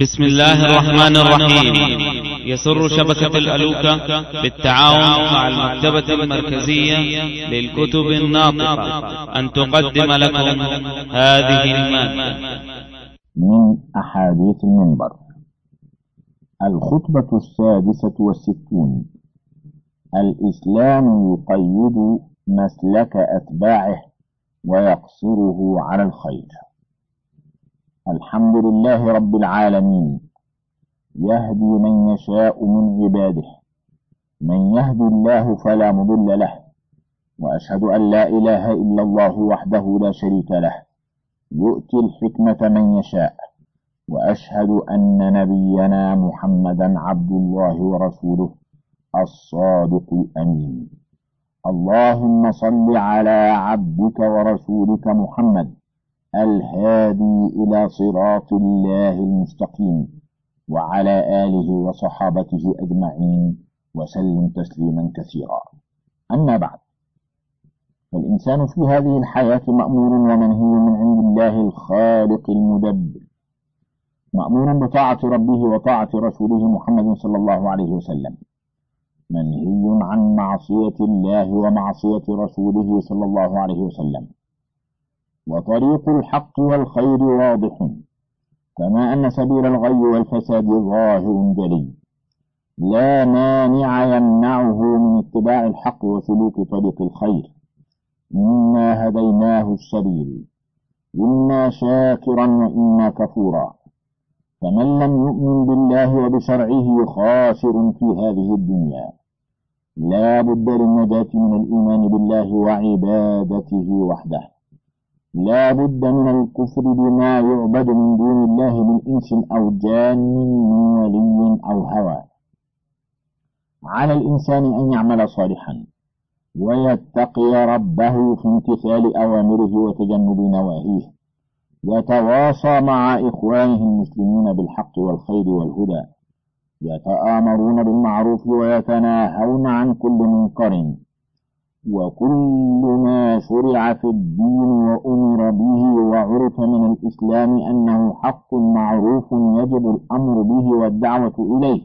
بسم الله الرحمن الرحيم. يسر شبكة الألوكة بالتعاون مع المكتبة المركزية للكتب الناطقة. أن تقدم لكم هذه المادة. من أحاديث المنبر. الخطبة السادسة والستون. الإسلام يقيد مسلك أتباعه ويقصره على الخير. الحمد لله رب العالمين. يهدي من يشاء من عباده. من يهدي الله فلا مضل له. وأشهد أن لا إله إلا الله وحده لا شريك له. يؤتي الحكمة من يشاء. وأشهد أن نبينا محمدا عبد الله ورسوله الصادق الأمين. اللهم صل على عبدك ورسولك محمد. الهادي إلى صراط الله المستقيم وعلى آله وصحابته أجمعين وسلم تسليما كثيرا. أما بعد فالإنسان في هذه الحياة مأمور ومنهي من عند الله الخالق المدبر مأمور بطاعة ربه وطاعة رسوله محمد صلى الله عليه وسلم منهي عن معصية الله ومعصية رسوله صلى الله عليه وسلم. وطريق الحق والخير واضح كما أن سبيل الغي والفساد ظاهر جلي. لا مانع يمنعه من اتباع الحق وسلوك طريق الخير. إنا هديناه السبيل. إما شاكرا وإما كفورا. فمن لم يؤمن بالله وبشرعه خاسر في هذه الدنيا. لا بد للنجاة من الإيمان بالله وعبادته وحده. لا بد من الكفر بما يعبد من دون الله من إنس أو جان من ولي أو هوى. على الإنسان أن يعمل صالحا ويتقي ربه في امتثال أوامره وتجنب نواهيه يتواصى مع إخوانه المسلمين بالحق والخير والهدى. يتآمرون بالمعروف ويتناهون عن كل منكر. وكل ما شرع في الدين وأمر به وعرف من الإسلام أنه حق معروف يجب الأمر به والدعوة إليه.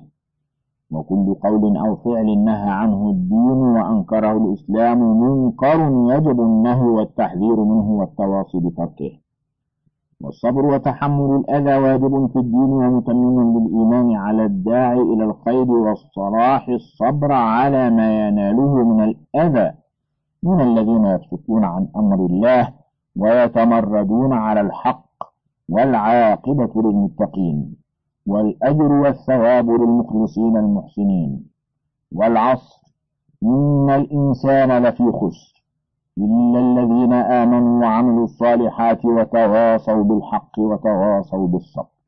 وكل قول أو فعل نهى عنه الدين وأنكره الإسلام منكر يجب النهي والتحذير منه والتواصي بتركه. والصبر وتحمل الأذى واجب في الدين ومتمم بالإيمان على الداعي إلى الخير والصلاح الصبر على ما يناله من الأذى. من الذين يفسقون عن أمر الله ويتمردون على الحق والعاقبة للمتقين والأجر والثواب للمخلصين المحسنين والعصر إن الإنسان لفي خسر إلا الذين آمنوا وعملوا الصالحات وتواصوا بالحق وتواصوا بالصبر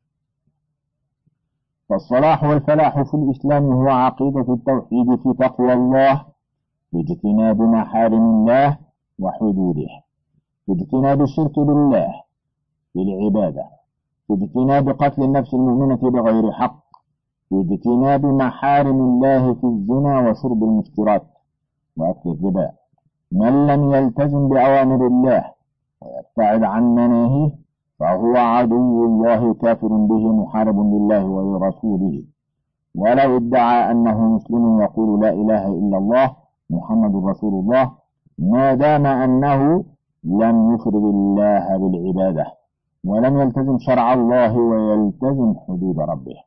فالصلاح والفلاح في الإسلام هو عقيدة التوحيد في تقوى الله باجتناب محارم الله وحدوده باجتناب الشرك بالله بالعبادة باجتناب قتل النفس المؤمنة بغير حق باجتناب محارم الله في الزنا وشرب المسكرات وأكل الربا. من لم يلتزم بأوامر الله ويبتعد عن مناهيه فهو عدو الله كافر به محارب لله ولرسوله. ولو ادعى أنه مسلم يقول لا إله إلا الله محمد رسول الله ما دام أنه لم يفرد الله بالعبادة ولم يلتزم شرع الله ويلتزم حدود ربه.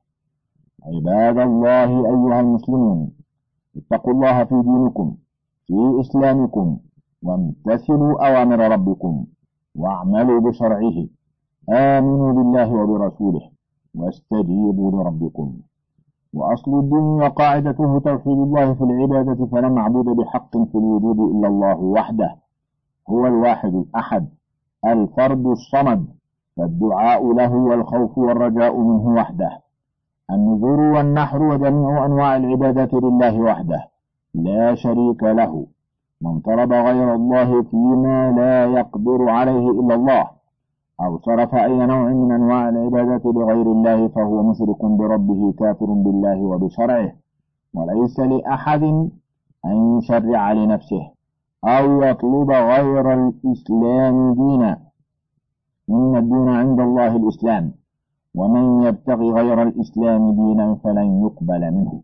عباد الله أيها المسلمون اتقوا الله في دينكم في إسلامكم وامتثلوا أوامر ربكم واعملوا بشرعه. آمنوا بالله وبرسوله واستجيبوا لربكم. وأصل الدين وقاعدته توحيد الله في العبادة فلا معبود بحق في الوجود إلا الله وحده. هو الواحد الأحد الفرد الصمد فالدعاء له والخوف والرجاء منه وحده. النذور والنحر وجميع أنواع العبادة لله وحده لا شريك له. من طلب غير الله فيما لا يقدر عليه إلا الله. أو صرف أي نوع من أنواع العبادة لغير الله فهو مشرك بربه كافر بالله وبشرعه وليس لأحد أن يشرع لنفسه أو يطلب غير الإسلام دينا. إن الدين عند الله الإسلام ومن يبتغي غير الإسلام دينا فلن يقبل منه.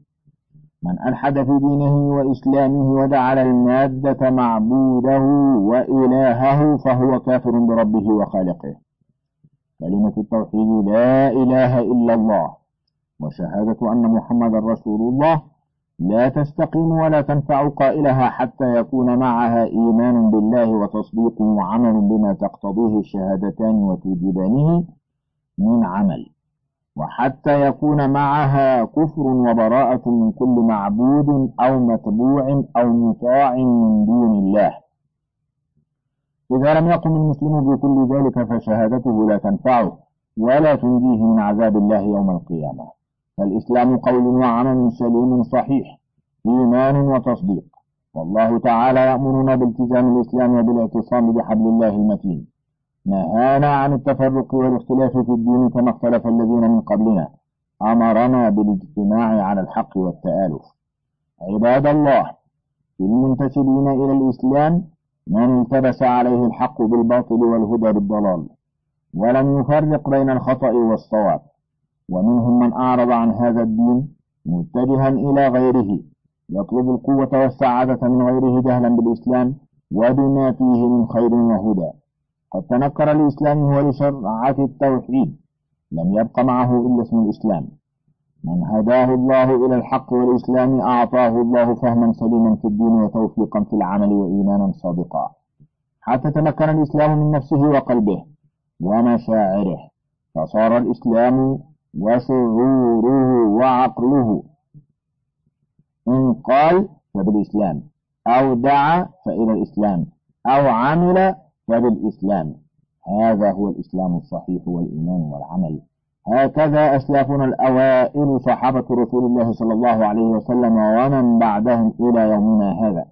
من ألحد في دينه وإسلامه وجعل المادة معبوده وإلهه فهو كافر بربه وخالقه. كلمة التوحيد لا إله إلا الله وشهادة أن محمد رسول الله لا تستقيم ولا تنفع قائلها حتى يكون معها إيمان بالله وتصديق وعمل بما تقتضيه الشهادتان وتوجبانه من عمل. وحتى يكون معها كفر وبراءة من كل معبود أو متبوع أو مطاع من دون الله. إذا لم يقم المسلم بكل ذلك فشهادته لا تنفعه ولا تنجيه من عذاب الله يوم القيامة. فالإسلام قول وعمل سليم صحيح إيمان وتصديق. والله تعالى يأمرنا بالتزام الإسلام وبالاعتصام بحبل الله المتين. نهانا عن التفرق والاختلاف في الدين كما اختلف الذين من قبلنا. أمرنا بالاجتماع على الحق والتآلف. عباد الله في المنتسبين إلى الإسلام من التبس عليه الحق بالباطل والهدى بالضلال ولم يفرق بين الخطأ والصواب. ومنهم من أعرض عن هذا الدين متجها إلى غيره يطلب القوة والسعادة من غيره جهلا بالإسلام وبما فيه من خير وهدى. قد تنكر الإسلام ولشرعة التوحيد. لم يبق معه إلا اسم الإسلام. من هداه الله إلى الحق والإسلام أعطاه الله فهما سليما في الدين وتوفيقا في العمل وإيمانا صادقا. حتى تمكن الإسلام من نفسه وقلبه ومشاعره فصار الإسلام وشعوره وعقله. إن قال فبالإسلام أو دعا فإلى الإسلام أو عمل فبالإسلام. هذا هو الإسلام الصحيح والإيمان والعمل. هكذا أسلافنا الأوائل صحابة رسول الله صلى الله عليه وسلم ومن بعدهم إلى يومنا هذا.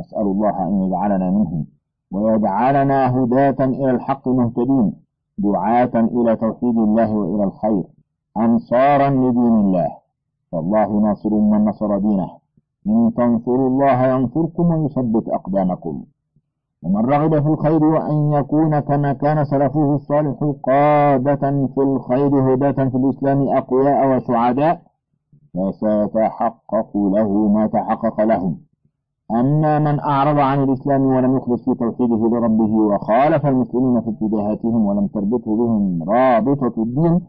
أسأل الله أن يجعلنا منهم ويجعلنا هداة إلى الحق مهتدين دعاة إلى توحيد الله وإلى الخير أنصارا لدين الله. فالله ناصر من نصر دينه. إن تنصروا الله ينصركم ويثبت أقدامكم. ومن رغب في الخير وأن يكون كما كان سلفه الصالح قادة في الخير هداة في الإسلام أقوياء وسعداء فسيتحقق له ما تحقق لهم. أما من أعرض عن الإسلام ولم يخلص في توحيده لربه وخالف المسلمين في اتجاهاتهم ولم تربطه بهم رابطة الدين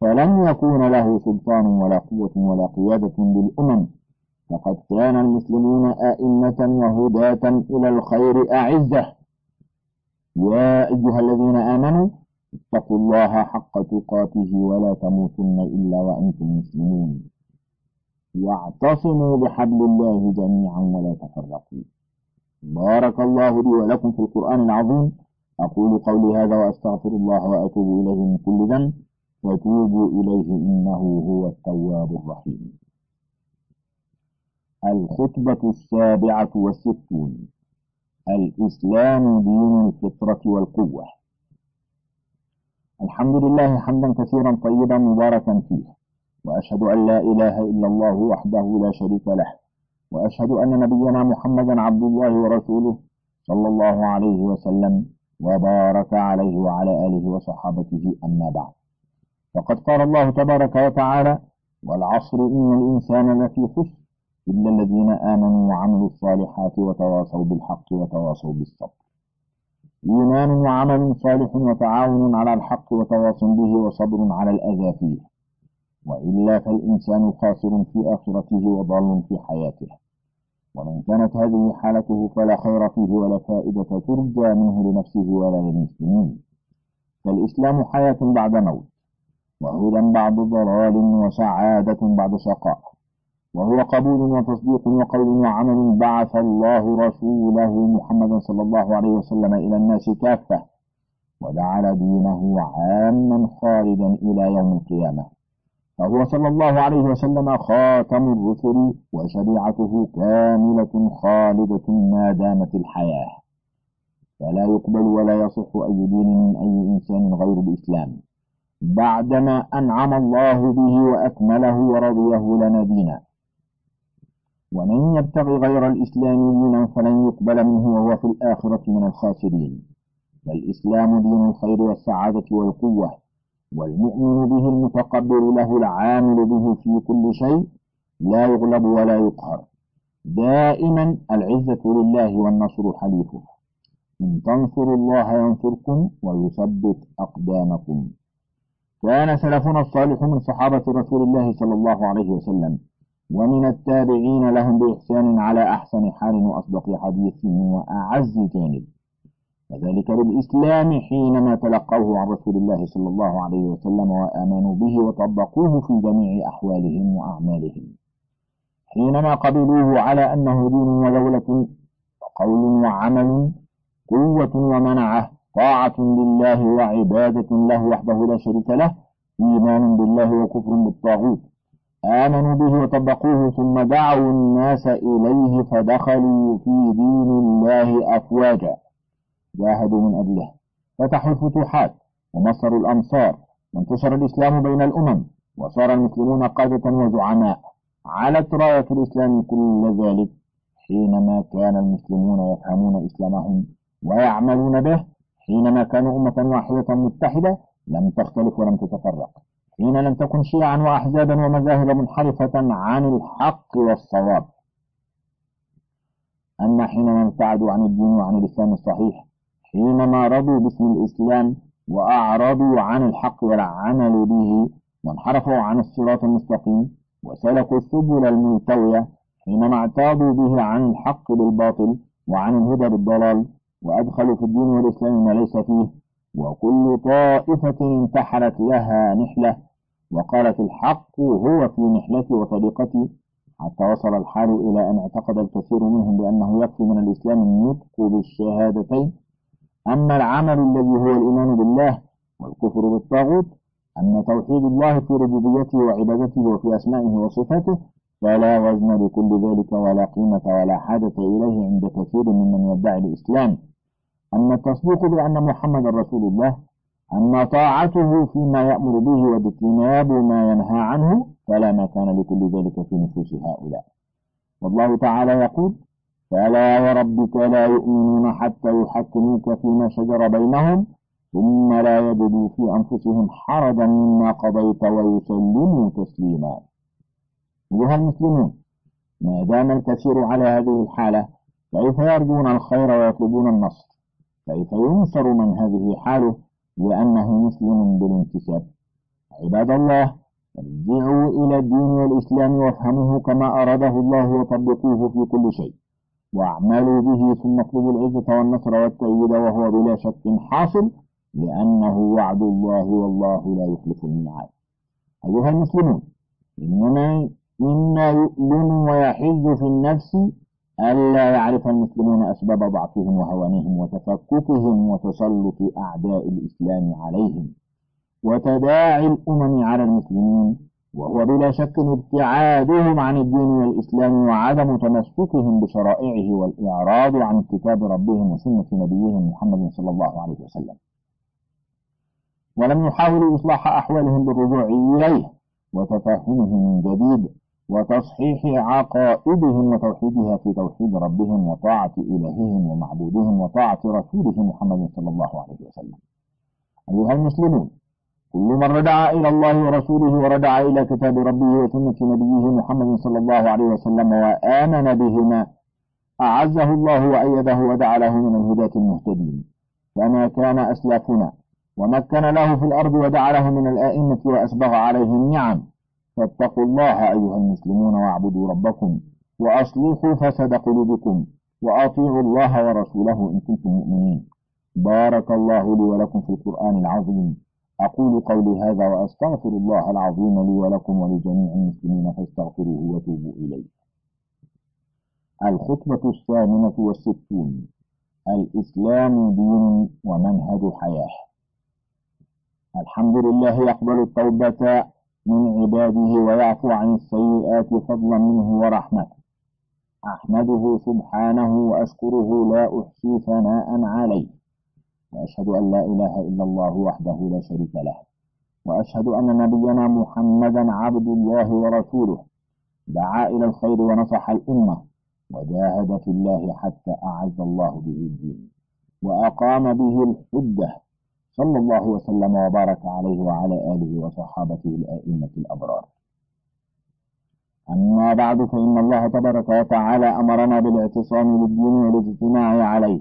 فلن يكون له سلطان ولا قوة ولا قيادة للأمم فقد كان المسلمون أئمة وهداة إلى الخير أعزة. يا أيها الذين آمنوا اتقوا الله حق تقاته ولا تموتن إلا وأنتم مسلمون. واعتصموا بحبل الله جميعا ولا تفرقوا. بارك الله لي ولكم في القرآن العظيم. أقول قولي هذا وأستغفر الله وأتوب إليه من كل ذنب. وتوبوا إليه إنه هو التواب الرحيم. الخطبة السابعة والستون. الإسلام دين الفطرة والقوة. الحمد لله حمدا كثيرا طيبا مباركا فيه وأشهد أن لا إله إلا الله وحده لا شريك له وأشهد أن نبينا محمدا عبد الله ورسوله صلى الله عليه وسلم وبارك عليه وعلى آله وصحابته أما بعد. فقد قال الله تبارك وتعالى والعصر إن الإنسان لفي خسر إلا الذين آمنوا وعملوا الصالحات وتواصوا بالحق وتواصوا بالصبر. إيمان وعمل صالح وتعاون على الحق وتواصل به وصبر على الأذى فيه. وإلا فالإنسان خاسر في آخرته وضال في حياته. ومن كانت هذه حالته فلا خير فيه ولا فائدة ترجى منه لنفسه ولا للمسلمين. فالإسلام حياة بعد موت. وهدى بعد ضلال وسعادة بعد شقاء. وهو قبول وتصديق وقول وعمل بعث الله رسوله محمدا صلى الله عليه وسلم إلى الناس كافة وجعل دينه عاما خالدا إلى يوم القيامة. فهو صلى الله عليه وسلم خاتم الرسل وشريعته كاملة خالدة ما دامت الحياة. فلا يقبل ولا يصح أي دين من أي إنسان غير الإسلام. بعدما أنعم الله به وأكمله ورضيه لنا دينا. ومن يبتغي غير الإسلام دينا فلن يقبل منه وهو في الآخرة من الخاسرين. فالإسلام دين الخير والسعادة والقوة والمؤمن به المتقبل له العامل به في كل شيء لا يغلب ولا يقهر. دائما العزة لله والنصر حليفه. إن تنصروا الله ينصركم ويثبت أقدامكم. كان سلفنا الصالح من صحابة رسول الله صلى الله عليه وسلم ومن التابعين لهم بإحسان على أحسن حال وأصدق حديث وأعز جانب. وذلك بالإسلام حينما تلقوه عن رسول الله صلى الله عليه وسلم وآمنوا به وطبقوه في جميع أحوالهم وأعمالهم. حينما قبلوه على أنه دين ودولة وقول وعمل قوة ومنعة طاعة لله وعبادة له وحده لا شريك له إيمان بالله وكفر بالطاغوت. آمنوا به وطبقوه ثم دعوا الناس إليه فدخلوا في دين الله أفواجا. جاهدوا من أجله. فتحوا الفتوحات ومصروا الأمصار وانتشر الإسلام بين الأمم وصار المسلمون قادة وزعماء علت راية الإسلام كل ذلك حينما كان المسلمون يفهمون إسلامهم ويعملون به. حينما كانوا أمة واحدة متحدة لم تختلف ولم تتفرق. حين لم تكن شيعا وأحزابا ومذاهب منحرفة عن الحق والصواب. أما حينما ابتعدوا عن الدين وعن الإسلام الصحيح حينما رضوا باسم الإسلام وأعرضوا عن الحق والعمل به وانحرفوا عن الصراط المستقيم وسلكوا السبل الملتوية حينما اعتاضوا به عن الحق بالباطل وعن الهدى بالضلال وأدخلوا في الدين والإسلام ما ليس فيه وكل طائفة انتحرت لها نحلة وقالت الحق هو في نحلتي وطريقتي. حتى وصل الحال إلى أن اعتقد الكثير منهم بأنه يكفي من الإسلام النطق بالشهادتين أما العمل الذي هو الإيمان بالله والكفر بالطاغوت أما توحيد الله في ربوبيته وعبادته وفي أسمائه وصفاته فلا وزن لكل ذلك ولا قيمة ولا حاجة إليه عند كثير ممن يدعي الإسلام. أما التصديق بأن محمد رسول الله أما طاعته فيما يأمر به واجتناب ما ينهى عنه فلا مكان لكل ذلك في نفوس هؤلاء. والله تعالى يقول فلا وربك لا يؤمنون حتى يحكموك فيما شجر بينهم ثم لا يجدوا في أنفسهم حرجا مما قضيت ويسلموا تسليما. أيها المسلمون ما دام الكثير على هذه الحالة كيف يرجون الخير ويطلبون النصر؟ كيف ينصر من هذه حاله؟ لأنه مسلم بالانتساب. عباد الله ارجعوا إلى الدين والإسلام وافهموه كما أراده الله وطبقوه في كل شيء. واعملوا به ثم اطلبوا العزة والنصر والتأييد وهو بلا شك حاصل لأنه وعد الله والله لا يخلف الميعاد. أيها المسلمون إنما مما يؤلم ويحز في النفس ألا يعرف المسلمون أسباب ضعفهم وهوانهم وتفككهم وتسلط أعداء الإسلام عليهم وتداعي الأمم على المسلمين وهو بلا شك ابتعادهم عن الدين والإسلام وعدم تمسكهم بشرائعه والإعراض عن كتاب ربهم وسنة نبيهم محمد صلى الله عليه وسلم. ولم يحاولوا إصلاح أحوالهم بالرجوع إليه وتفهمه من جديد. وتصحيح عقائدهم وتوحيدها في توحيد ربهم وطاعة إلههم ومعبودهم وطاعة رسوله محمد صلى الله عليه وسلم. أيها المسلمون كل من رجع إلى الله ورسوله ورجع إلى كتاب ربه وسنة نبيه محمد صلى الله عليه وسلم وآمن بهما أعزه الله وأيده وجعله من الهداة المهتدين. كما كان أسلافنا ومكن له في الأرض وجعله من الآئمة وأسبغ عليه النعم فاتقوا الله أيها المسلمون واعبدوا ربكم وأصلحوا فسد قلوبكم وأطيعوا الله ورسوله إن كنتم مؤمنين. بارك الله لي ولكم في القرآن العظيم. أقول قولي هذا وأستغفر الله العظيم لي ولكم ولجميع المسلمين فاستغفروه وتوبوا إليه. الخطبة الثامنة والستون. الإسلام دين ومنهج حياة. الحمد لله يقبل التوبة من عباده ويعفو عن السيئات فضلا منه ورحمة. أحمده سبحانه وأشكره لا أحصي ثناء عليه. وأشهد أن لا إله إلا الله وحده لا شريك له. وأشهد أن نبينا محمدا عبد الله ورسوله. دعا إلى الخير ونصح الأمة. وجاهد في الله حتى أعز الله به الدين. وأقام به الحجة. صلى الله وسلم وبارك عليه وعلى آله وصحابته الآئمة الأبرار. أما بعد فإن الله تبارك وتعالى أمرنا بالاعتصام بالدين والاجتماع عليه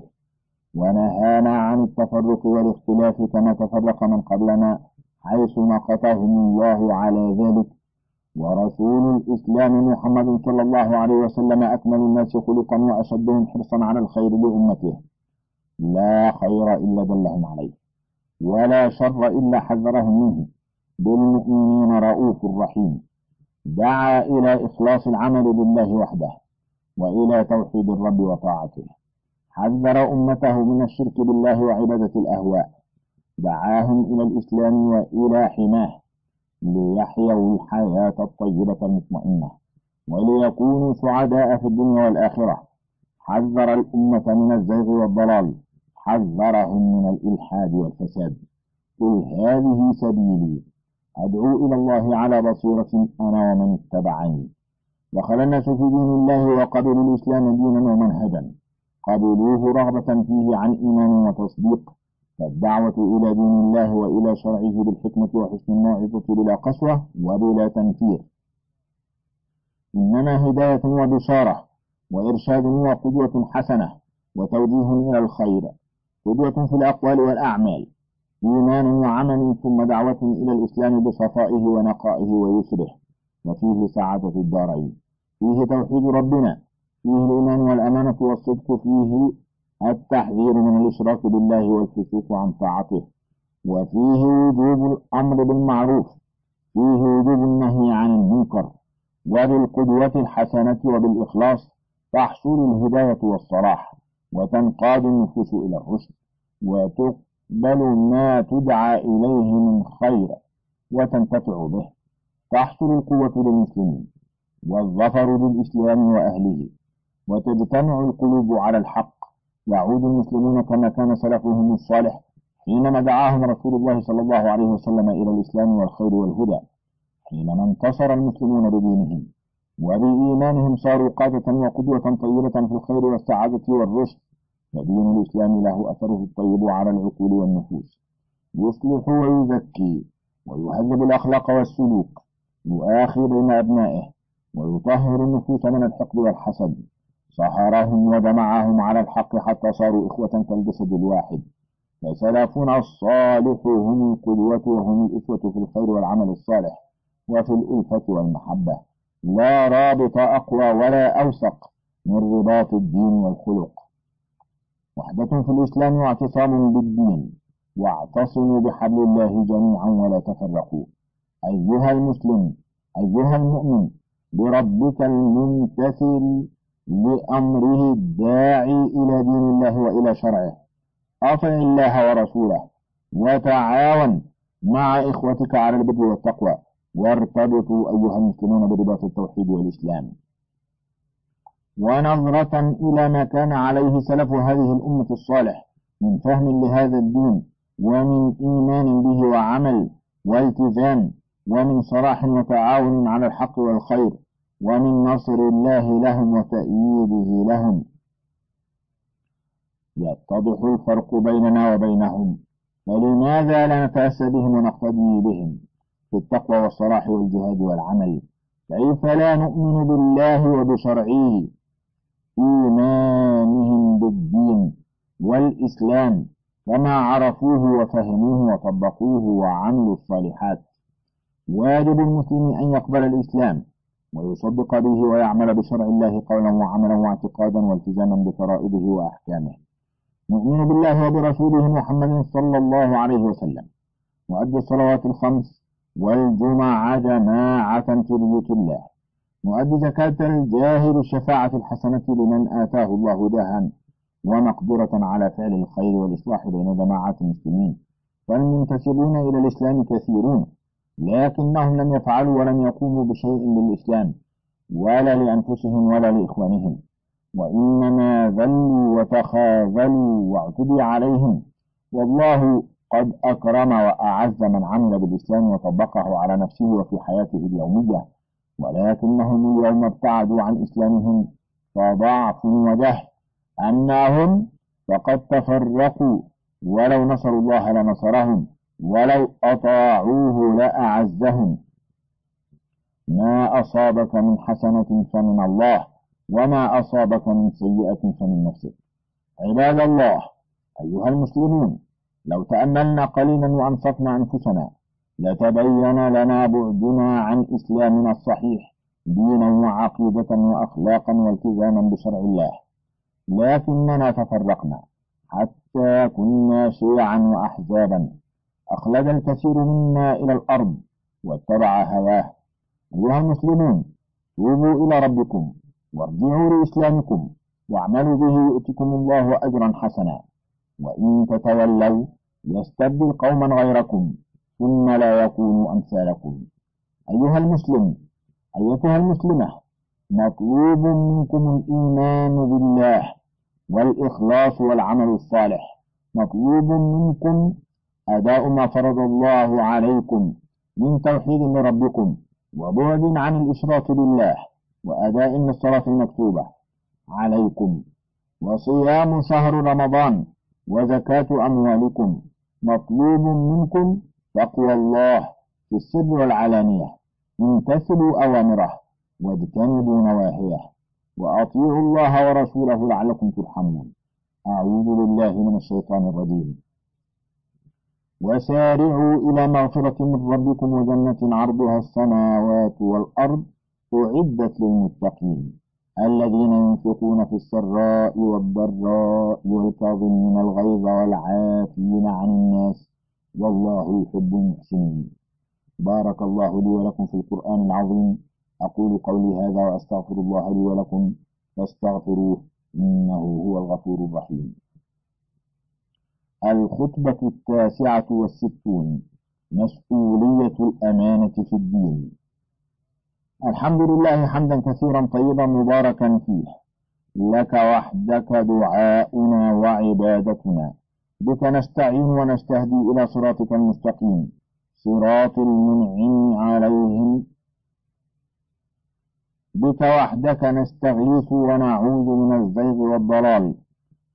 ونهانا عن التفرق والاختلاف كما تفرق من قبلنا حيث نقطهم الله على ذلك. ورسول الإسلام محمد صلى الله عليه وسلم أكمل الناس خلقا وأشدهم حرصا على الخير لأمته. لا خير إلا دلهم عليه. ولا شر إلا حذرهم منه. بالمؤمنين رؤوف رحيم. دعا إلى إخلاص العمل لله وحده وإلى توحيد الرب وطاعته. حذر أمته من الشرك بالله وعبادة الأهواء. دعاهم إلى الإسلام وإلى حماه. ليحيوا الحياة الطيبة المطمئنة. وليكونوا سعداء في الدنيا والآخرة. حذر الأمة من الزيغ والضلال. حذرهم من الإلحاد والفساد. قل هذه سبيلي. أدعو إلى الله على بصيرة أنا ومن اتبعني. دخل الناس في دين الله وقبلوا الإسلام دينا ومنهجا. قبلوه رغبة فيه عن إيمان وتصديق. فالدعوة إلى دين الله وإلى شرعه بالحكمة وحسن الموعظة بلا قسوة وبلا تنفير. إنما هداية وبشارة وإرشاد وقدوة حسنة وتوجيه إلى الخير. قدوة في الأقوال والأعمال إيمان وعمل ثم دعوة إلى الإسلام بصفائه ونقائه ويسره وفيه سعادة الدارين. فيه توحيد ربنا فيه الإيمان والأمانة والصدق فيه التحذير من الإشراك بالله والفسوق عن طاعته وفيه وجوب الأمر بالمعروف فيه وجوب النهي عن المنكر وبالقدوة الحسنة وبالإخلاص تحصل الهداية والصلاح. وتنقاد النفوس إلى الرشد وتقبل ما تدعى إليه من خير وتنتفع به. تحصل القوة للمسلمين والظفر للإسلام وأهله وتجتمع القلوب على الحق. يعود المسلمون كما كان سلفهم الصالح حينما دعاهم رسول الله صلى الله عليه وسلم إلى الإسلام والخير والهدى حينما انتصر المسلمون بدينهم وبإيمانهم صاروا قادة وقدوة طيبة في الخير والسعادة والرشد. فدين الإسلام له أثره الطيب على العقول والنفوس. يصلح ويزكي ويهذب الأخلاق والسلوك. يؤاخي بين أبنائه ويطهر النفوس من الحقد والحسد. صهرهم وجمعهم على الحق حتى صاروا إخوة كالجسد الواحد. فسلفنا الصالح هم القدوة وهم الإخوة في الخير والعمل الصالح وفي الألفة والمحبة. لا رابط أقوى ولا أوثق من رباط الدين والخلق. وحدة في الإسلام واعتصام بالدين واعتصموا بحبل الله جميعا ولا تفرقوا. أيها المسلم أيها المؤمن بربك الممتثل لأمره الداعي إلى دين الله وإلى شرعه. أطع الله ورسوله وتعاون مع إخوتك على البر والتقوى. وارتبطوا أيها المسلمون برباط التوحيد والإسلام. ونظرة إلى ما كان عليه سلف هذه الأمة الصالح من فهم لهذا الدين ومن إيمان به وعمل والتزام ومن صلاح وتعاون على الحق والخير ومن نصر الله لهم وتأييده لهم. يتضح الفرق بيننا وبينهم فلماذا لا نتأسى بهم ونقتدي بهم؟ في التقوى والصلاح والجهاد والعمل. كيف لا نؤمن بالله وبشرعه إيمانهم بالدين والإسلام كما عرفوه وفهموه وطبقوه وعملوا الصالحات. واجب المسلم أن يقبل الإسلام ويصدق به ويعمل بشرع الله قولا وعملا واعتقادا والتزاما بفرائضه وأحكامه. نؤمن بالله وبرسوله محمد صلى الله عليه وسلم. نؤدي الصلوات الخمس والجمعة جماعة في بيوت الله. نؤدي زكاة الجاهل الشفاعة الحسنة لمن آتاه الله دها ومقدرة على فعل الخير والإصلاح بين جماعات المسلمين. والمنتسبون إلى الإسلام كثيرون لكنهم لم يفعلوا ولم يقوموا بشيء للإسلام ولا لأنفسهم ولا لإخوانهم. وإنما ذلوا وتخاذلوا واعتدي عليهم. والله قد أكرم وأعز من عمل بالإسلام وطبقه على نفسه وفي حياته اليومية ولكنهم اليوم ابتعدوا عن إسلامهم فضعف وجهل أنهم فقد تفرقوا ولو نصروا الله لنصرهم ولو أطاعوه لأعزهم. ما أصابك من حسنة فمن الله وما أصابك من سيئة فمن نفسك. عباد الله أيها المسلمون لو تأملنا قليلا وأنصفنا أنفسنا لتبين لنا بعدنا عن إسلامنا الصحيح دينا وعقيدة وأخلاقا والتزاما بشرع الله. لكننا تفرقنا حتى كنا شيعا وأحزابا. أخلد الكثير منا إلى الأرض واتبع هواه. أيها المسلمون توبوا إلى ربكم وارجعوا لإسلامكم واعملوا به يؤتكم الله أجرا حسنا. وإن تتولوا يستبدل قوما غيركم ثم لا يكونوا أمثالكم. أيها المسلم أيتها المسلمة مطلوب منكم الإيمان بالله والإخلاص والعمل الصالح. مطلوب منكم أداء ما فرض الله عليكم من توحيد لربكم وبعد عن الإشراك بالله وأداء الصلاة المكتوبة عليكم. وصيام شهر رمضان وزكاة أموالكم. مطلوب منكم تقوى الله في السر والعلانية. امتثلوا أوامره واجتنبوا نواهيه وأطيعوا الله ورسوله لعلكم ترحمون. أعوذ بالله من الشيطان الرجيم. وسارعوا إلى مغفرة من ربكم وجنة عرضها السماوات والأرض أعدت للمتقين. الذين ينفقون في السراء والضراء والكاظمين الغيظ والعافين عن الناس والله يحب المحسنين بارك الله لي ولكم في القرآن العظيم. أقول قولي هذا وأستغفر الله لي ولكم. فاستغفروه إنه هو الغفور الرحيم. الخطبة التاسعة والستون مسؤولية الأمانة في الدين. الحمد لله حمدا كثيرا طيبا مباركا فيه. لك وحدك دعاؤنا وعبادتنا. بك نستعين ونستهدي إلى صراطك المستقيم. صراط المنعم عليهم. بك وحدك نستغيث ونعوذ من الزيغ والضلال.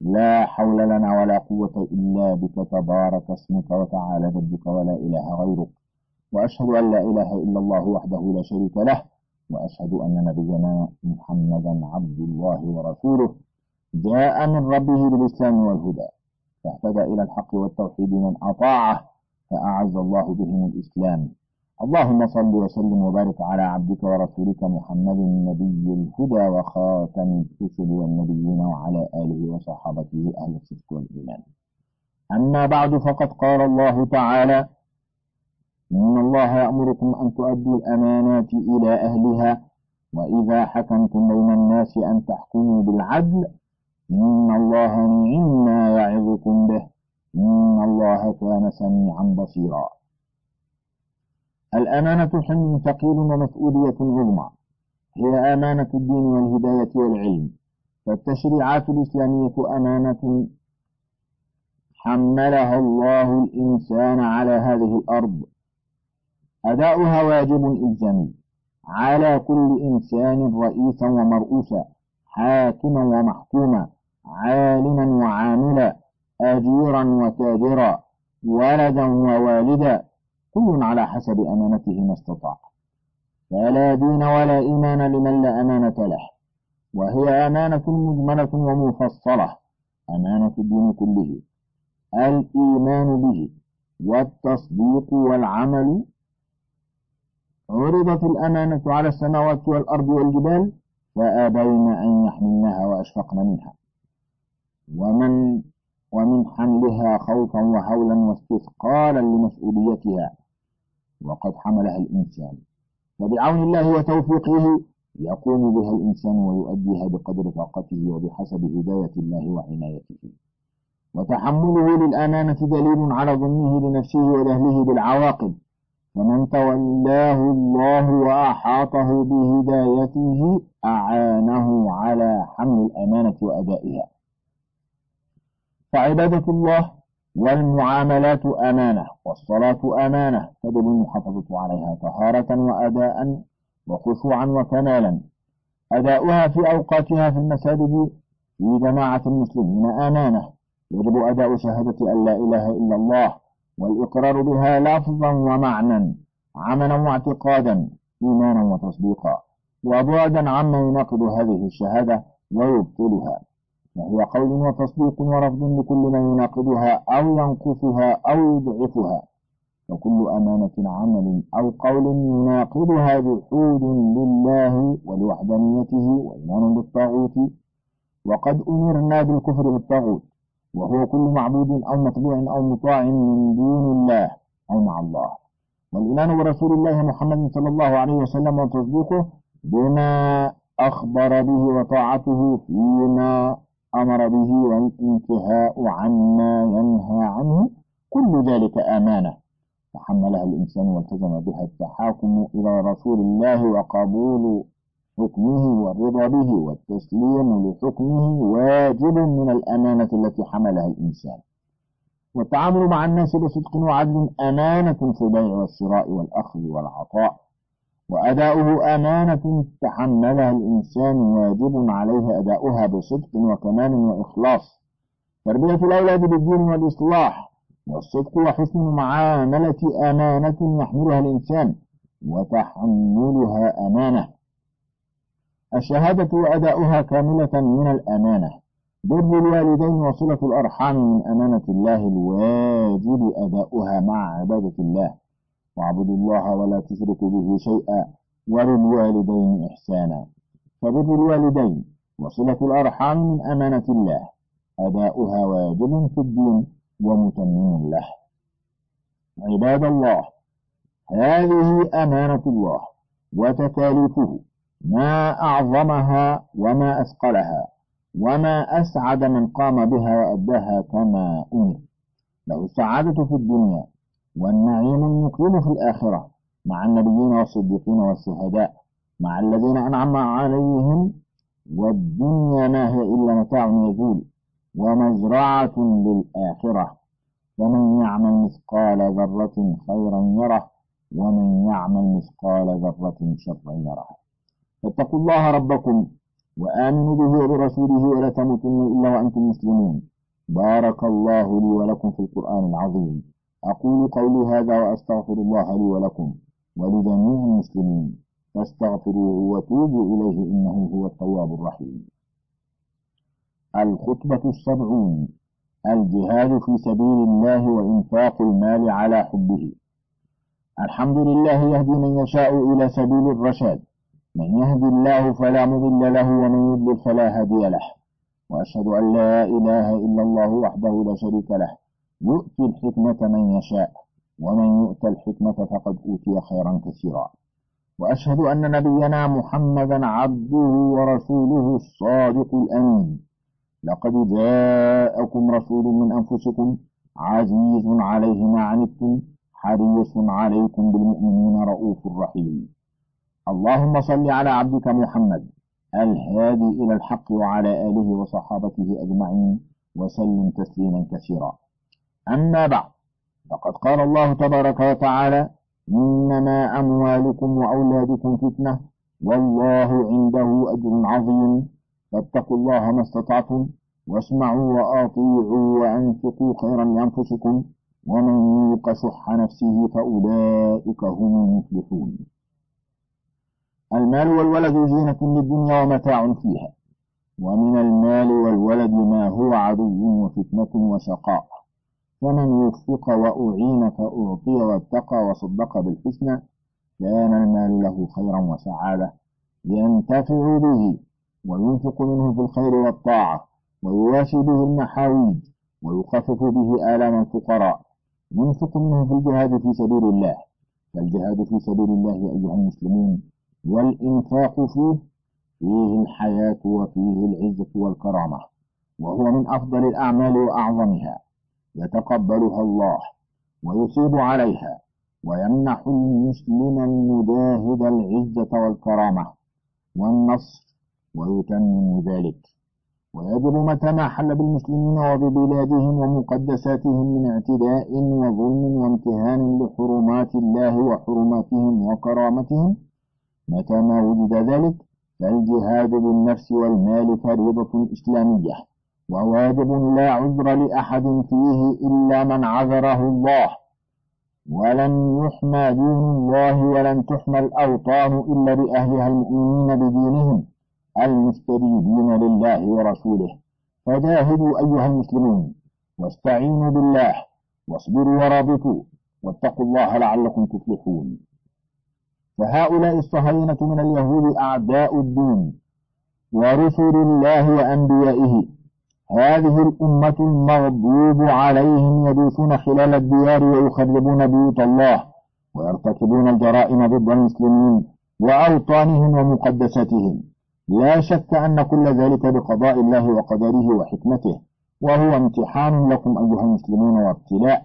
لا حول لنا ولا قوة إلا بك. تبارك اسمك وتعالى جدك ولا إله غيرك. وأشهد أن لا إله إلا الله وحده لا شريك له. وأشهد أن نبينا محمدا عبد الله ورسوله. جاء من ربه بالإسلام والهدى فاهتدى إلى الحق والتوحيد من أطاعه فأعز الله بهم الإسلام. اللهم صل وسلم وبارك على عبدك ورسولك محمد النبي الهدى وخاتم الرسل والنبيين وعلى آله وصحابته أهل الصدق والإيمان. أما بعد فقد قال الله تعالى إن الله يأمركم أن تؤدوا الأمانات إلى أهلها وإذا حكمتم بين الناس أن تحكموا بالعدل إن الله نعم ما يعظكم به إن الله كان سميعا بصيرا. الأمانة حمل ثقيل ومسؤولية عظمى هي أمانة الدين والهداية والعلم. فالتشريعات الإسلامية أمانة حملها الله الإنسان على هذه الأرض. أداؤها واجب إلزامي على كل إنسان رئيسا ومرؤوسا حاكما ومحكوما عالما وعاملا أجيرا وتاجرا ولدا ووالدا كل على حسب أمانته ما استطاع. فلا دين ولا إيمان لمن لا أمانة له. وهي أمانة مجملة ومفصلة أمانة الدين كله. الإيمان به والتصديق والعمل عرضت الأمانة على السماوات والأرض والجبال فأبين أن يحملنها وأشفقن منها. ومن ومن حملها خوفا وهولا واستثقالا لمسؤوليتها وقد حملها الإنسان. فبعون الله وتوفيقه يقوم بها الإنسان ويؤديها بقدر طاقته وبحسب هداية الله وعنايته. وتحمله للأمانة دليل على ظنه لنفسه وجهله بالعواقب. فمن تولاه الله وأحاطه بهدايته أعانه على حمل الأمانة وأدائها. فعبادة الله والمعاملات أمانة والصلاة أمانة تجب المحافظة عليها طهارة وأداء وخشوعا وكمالا. أداؤها في أوقاتها في المساجد في جماعة المسلمين أمانة يجب أداء شهادة أن لا إله إلا الله. والإقرار بها لفظا ومعنى عملا واعتقادا إيمانا وتصديقا وبعدا عما يناقض هذه الشهادة ويبطلها. فهي قول وتصديق ورفض لكل ما يناقضها أو ينقصها أو يضعفها. فكل أمانة عمل أو قول يناقضها جحود لله ولوحدانيته وإيمان بالطاغوت. وقد أمرنا بالكفر بالطاغوت وهو كل معبود أو متبوع أو مطاع من دون الله أو مع الله. والإيمان برسول الله محمد صلى الله عليه وسلم وتصديقه بما أخبر به وطاعته فيما أمر به والانتهاء عما ينهى عنه كل ذلك أمانة. تحملها الإنسان والتزم بها التحاكم إلى رسول الله وقبول حكمه والرضا به والتسليم لحكمه واجب من الأمانة التي حملها الإنسان. والتعامل مع الناس بصدق وعدل أمانة في البيع والشراء والأخذ والعطاء وأداؤه أمانة تحملها الإنسان واجب عليه أداؤها بصدق وكمال وإخلاص. تربية الأولاد بالدين والإصلاح والصدق وحسن المعاملة أمانة يحملها الإنسان وتحملها أمانة. الشهادة وأداؤها كاملة من الأمانة. بر الوالدين وصلة الأرحام من أمانة الله الواجب أداؤها مع عبادة الله. واعبدوا الله ولا تشركوا به شيئا وللوالدين إحسانا. فبر الوالدين وصلة الأرحام من أمانة الله. أداؤها واجب في الدين ومتمم له. عباد الله هذه أمانة الله وتكاليفه ما أعظمها وما أثقلها وما أسعد من قام بها وأداها كما أمر. له السعادة في الدنيا والنعيم المقيم في الآخرة مع النبيين والصديقين والشهداء مع الذين أنعم عليهم والدنيا ما هي إلا متاع يزول ومزرعة للآخرة. ومن يعمل مثقال ذرة خيرا يره ومن يعمل مثقال ذرة شرا يره. فاتقوا الله ربكم وآمنوا به وبرسوله ولا تموتن إلا وأنتم مسلمون. بارك الله لي ولكم في القرآن العظيم. أقول قولي هذا وأستغفر الله لي ولكم ولجميع المسلمين. فاستغفروه وتوبوا إليه إنه هو التواب الرحيم. الخطبة السبعون. الجهاد في سبيل الله وإنفاق المال على حبه. الحمد لله يهدي من يشاء إلى سبيل الرشاد. من يهدي الله فلا مضل له ومن يضلل فلا هادي له. وأشهد أن لا إله إلا الله وحده لا شريك له. يؤتي الحكمة من يشاء ومن يؤت الحكمة فقد أوتي خيرا كثيرا. وأشهد أن نبينا محمدا عبده ورسوله الصادق الأمين. لقد جاءكم رسول من أنفسكم عزيز عليه ما عنتم حريص عليكم بالمؤمنين رؤوف رحيم. اللهم صل على عبدك محمد الهادي إلى الحق وعلى آله وصحابته أجمعين وسلم تسليما كثيرا. أما بعد فقد قال الله تبارك وتعالى إنما أموالكم وأولادكم فتنة والله عنده أجر عظيم. فاتقوا الله ما استطعتم واسمعوا وأطيعوا وأنفقوا خيرا لأنفسكم ومن يوق شح نفسه فأولئك هم المفلحون. المال والولد زينة للدنيا ومتاع فيها. ومن المال والولد ما هو عدو وفتنة وشقاء. فمن وفق وأعين فأعطي واتقى وصدق بالحسنى كان المال له خيرا وسعادة ينتفع به وينفق منه في الخير والطاعة ويواسي به المحاويج ويخفف به آلام الفقراء. ينفق منه في الجهاد في سبيل الله. فالجهاد في سبيل الله أيها المسلمون والإنفاق فيه فيه الحياة وفيه العزة والكرامة وهو من أفضل الأعمال وأعظمها. يتقبلها الله ويصيب عليها ويمنح المسلم المجاهد العزة والكرامة والنصر ويتمم ذلك. ويجب متى ما حل بالمسلمين وببلادهم ومقدساتهم من اعتداء وظلم وامتهان لحرمات الله وحرماتهم وكرامتهم متى ما وجد ذلك فالجهاد بالنفس والمال فريضة إسلامية وواجب لا عذر لأحد فيه إلا من عذره الله. ولن يحمى دين الله ولن تحمى الأوطان إلا بأهلها المؤمنين بدينهم المستجيبين لله ورسوله. فجاهدوا أيها المسلمون واستعينوا بالله واصبروا ورابطوا واتقوا الله لعلكم تفلحون. فهؤلاء الصهاينة من اليهود أعداء الدين ورسل الله وأنبيائه. هذه الأمة المغضوب عليهم يدوسون خلال الديار ويخربون بيوت الله ويرتكبون الجرائم ضد المسلمين وأوطانهم ومقدساتهم. لا شك أن كل ذلك بقضاء الله وقدره وحكمته وهو امتحان لكم أيها المسلمون وابتلاء.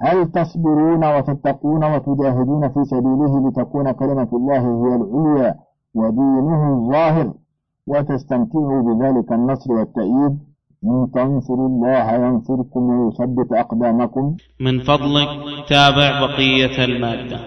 هل تصبرون وتتقون وتجاهدون في سبيله لتكون كلمة الله هي العليا ودينه الظاهر وتستمتعوا بذلك النصر والتأييد؟ إن تنصروا الله ينصركم ويثبت أقدامكم. من فضلك تابع بقية المادة.